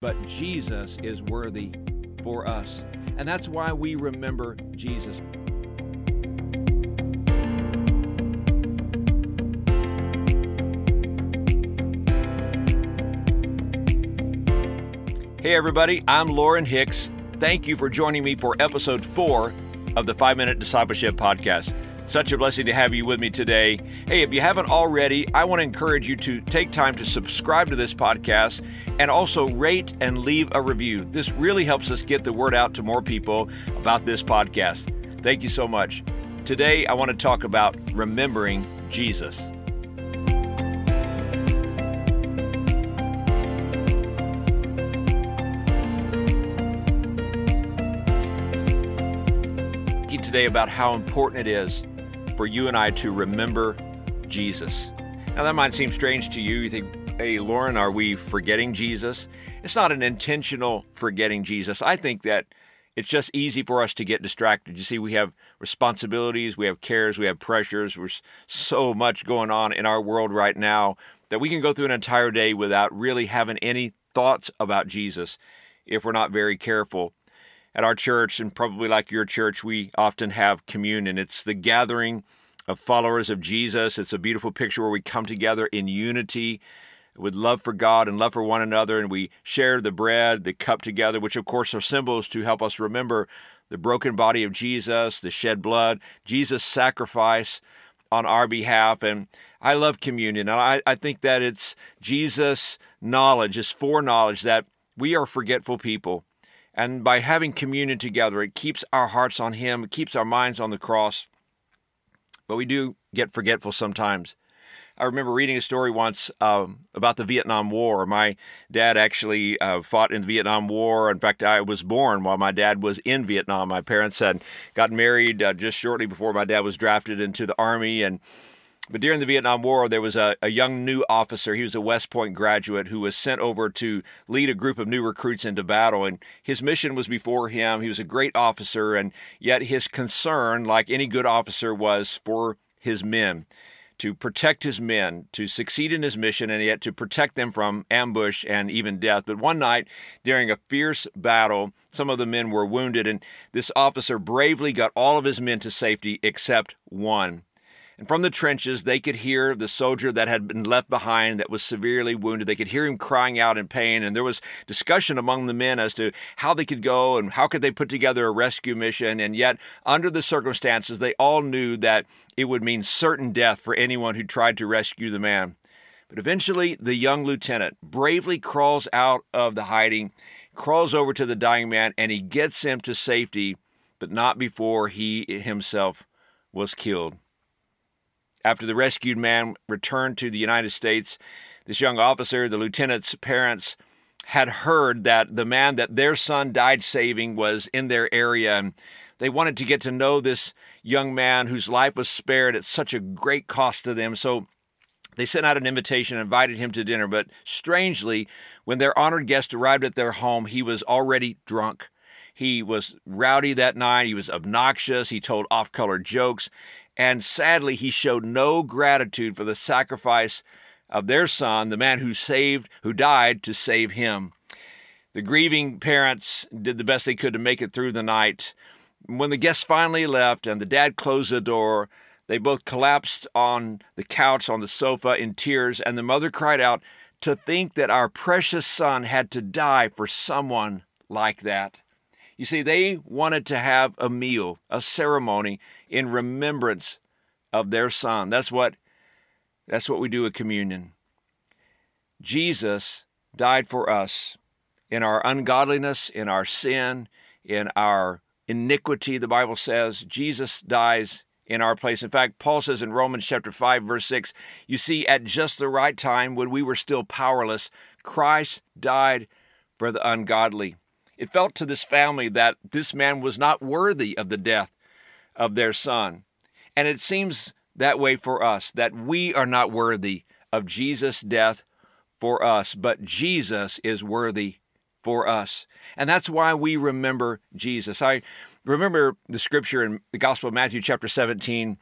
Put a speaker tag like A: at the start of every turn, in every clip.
A: but Jesus is worthy for us. And that's why we remember Jesus. Hey, everybody, I'm Lauren Hicks. Thank you for joining me for episode four of the Five Minute Discipleship Podcast. Such a blessing to have you with me today. Hey, if you haven't already, I want to encourage you to take time to subscribe to this podcast and also rate and leave a review. This really helps us get the word out to more people about this podcast. Thank you so much. Today, I want to talk about remembering Jesus. Today, about how important it is for you and I to remember Jesus. Now, that might seem strange to you. You think, hey, Lauren, are we forgetting Jesus? It's not an intentional forgetting Jesus. I think that it's just easy for us to get distracted. You see, we have responsibilities, we have cares, we have pressures. There's so much going on in our world right now that we can go through an entire day without really having any thoughts about Jesus if we're not very careful at our church, and probably like your church, we often have communion. It's the gathering of followers of Jesus. It's a beautiful picture where we come together in unity with love for God and love for one another, and we share the bread, the cup together, which of course are symbols to help us remember the broken body of Jesus, the shed blood, Jesus' sacrifice on our behalf. And I love communion. And I, I think that it's Jesus' knowledge, his foreknowledge that we are forgetful people and by having communion together, it keeps our hearts on Him, it keeps our minds on the cross. But we do get forgetful sometimes. I remember reading a story once um, about the Vietnam War. My dad actually uh, fought in the Vietnam War. In fact, I was born while my dad was in Vietnam. My parents had got married uh, just shortly before my dad was drafted into the Army. And but during the Vietnam War, there was a, a young new officer. He was a West Point graduate who was sent over to lead a group of new recruits into battle. And his mission was before him. He was a great officer, and yet his concern, like any good officer, was for his men to protect his men, to succeed in his mission, and yet to protect them from ambush and even death. But one night, during a fierce battle, some of the men were wounded, and this officer bravely got all of his men to safety except one. And from the trenches, they could hear the soldier that had been left behind that was severely wounded. They could hear him crying out in pain. And there was discussion among the men as to how they could go and how could they put together a rescue mission. And yet, under the circumstances, they all knew that it would mean certain death for anyone who tried to rescue the man. But eventually, the young lieutenant bravely crawls out of the hiding, crawls over to the dying man, and he gets him to safety, but not before he himself was killed. After the rescued man returned to the United States, this young officer, the lieutenant's parents, had heard that the man that their son died saving was in their area. And they wanted to get to know this young man whose life was spared at such a great cost to them. So they sent out an invitation and invited him to dinner. But strangely, when their honored guest arrived at their home, he was already drunk. He was rowdy that night. He was obnoxious. He told off color jokes. And sadly, he showed no gratitude for the sacrifice of their son, the man who saved, who died to save him. The grieving parents did the best they could to make it through the night. When the guests finally left and the dad closed the door, they both collapsed on the couch on the sofa in tears, and the mother cried out, To think that our precious son had to die for someone like that. You see, they wanted to have a meal, a ceremony in remembrance of their son. That's what that's what we do at communion. Jesus died for us in our ungodliness, in our sin, in our iniquity, the Bible says. Jesus dies in our place. In fact, Paul says in Romans chapter 5 verse 6, you see at just the right time when we were still powerless, Christ died for the ungodly. It felt to this family that this man was not worthy of the death of their son. And it seems that way for us, that we are not worthy of Jesus' death for us, but Jesus is worthy for us. And that's why we remember Jesus. I remember the scripture in the Gospel of Matthew, chapter 17,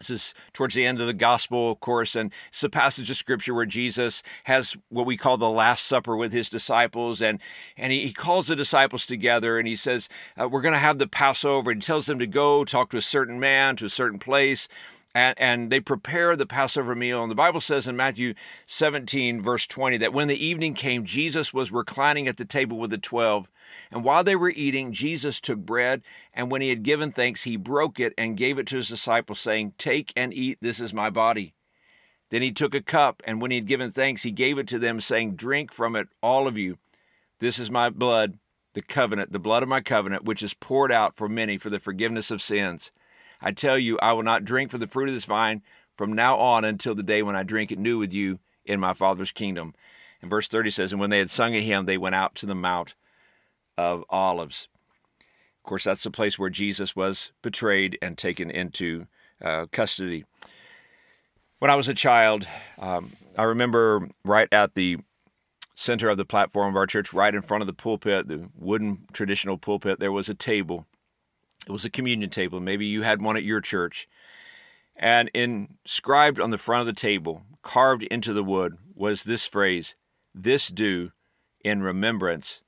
A: This is towards the end of the gospel, of course, and it's a passage of scripture where Jesus has what we call the Last Supper with his disciples, and and he, he calls the disciples together, and he says, uh, "We're going to have the Passover." And he tells them to go talk to a certain man to a certain place, and, and they prepare the Passover meal. And the Bible says in Matthew 17, verse 20, that when the evening came, Jesus was reclining at the table with the twelve. And while they were eating, Jesus took bread, and when he had given thanks, he broke it and gave it to his disciples, saying, Take and eat, this is my body. Then he took a cup, and when he had given thanks, he gave it to them, saying, Drink from it, all of you. This is my blood, the covenant, the blood of my covenant, which is poured out for many for the forgiveness of sins. I tell you, I will not drink from the fruit of this vine from now on until the day when I drink it new with you in my Father's kingdom. And verse 30 says, And when they had sung a hymn, they went out to the Mount of Olives. Of course, that's the place where Jesus was betrayed and taken into uh, custody. When I was a child, um, I remember right at the center of the platform of our church, right in front of the pulpit, the wooden traditional pulpit, there was a table. It was a communion table. Maybe you had one at your church. And inscribed on the front of the table, carved into the wood, was this phrase, This do in remembrance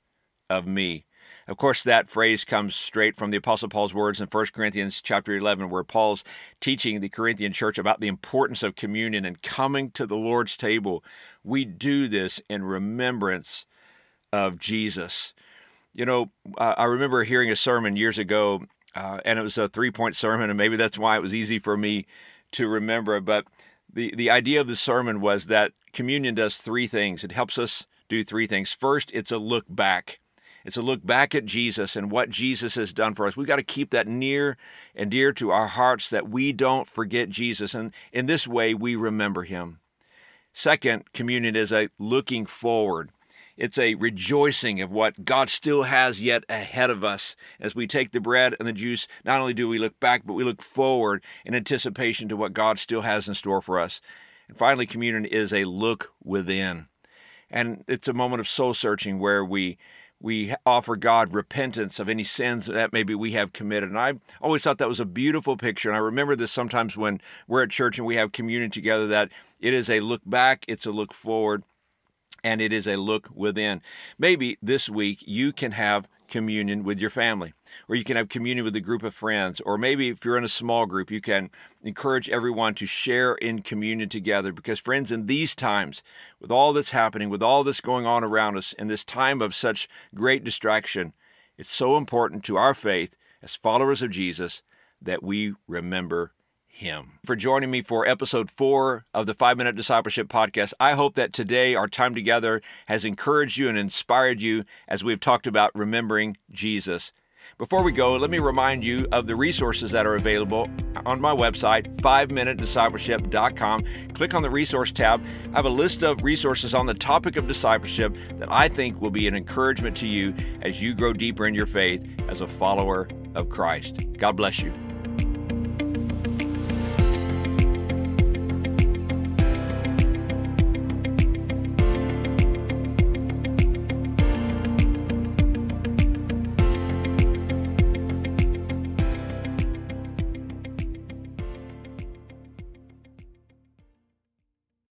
A: of me. Of course, that phrase comes straight from the Apostle Paul's words in 1 Corinthians chapter 11, where Paul's teaching the Corinthian church about the importance of communion and coming to the Lord's table. We do this in remembrance of Jesus. You know, I remember hearing a sermon years ago, uh, and it was a three point sermon, and maybe that's why it was easy for me to remember. But the, the idea of the sermon was that communion does three things. It helps us do three things. First, it's a look back it's a look back at Jesus and what Jesus has done for us. We've got to keep that near and dear to our hearts that we don't forget Jesus. And in this way, we remember him. Second, communion is a looking forward. It's a rejoicing of what God still has yet ahead of us. As we take the bread and the juice, not only do we look back, but we look forward in anticipation to what God still has in store for us. And finally, communion is a look within. And it's a moment of soul searching where we we offer God repentance of any sins that maybe we have committed. And I always thought that was a beautiful picture. And I remember this sometimes when we're at church and we have communion together that it is a look back, it's a look forward, and it is a look within. Maybe this week you can have communion with your family, or you can have communion with a group of friends, or maybe if you're in a small group, you can encourage everyone to share in communion together. Because, friends, in these times, with all that's happening, with all this going on around us, in this time of such great distraction, it's so important to our faith as followers of Jesus that we remember him. For joining me for episode four of the Five Minute Discipleship Podcast. I hope that today our time together has encouraged you and inspired you as we've talked about remembering Jesus. Before we go, let me remind you of the resources that are available on my website, 5minutediscipleship.com. Click on the resource tab. I have a list of resources on the topic of discipleship that I think will be an encouragement to you as you grow deeper in your faith as a follower of Christ. God bless you.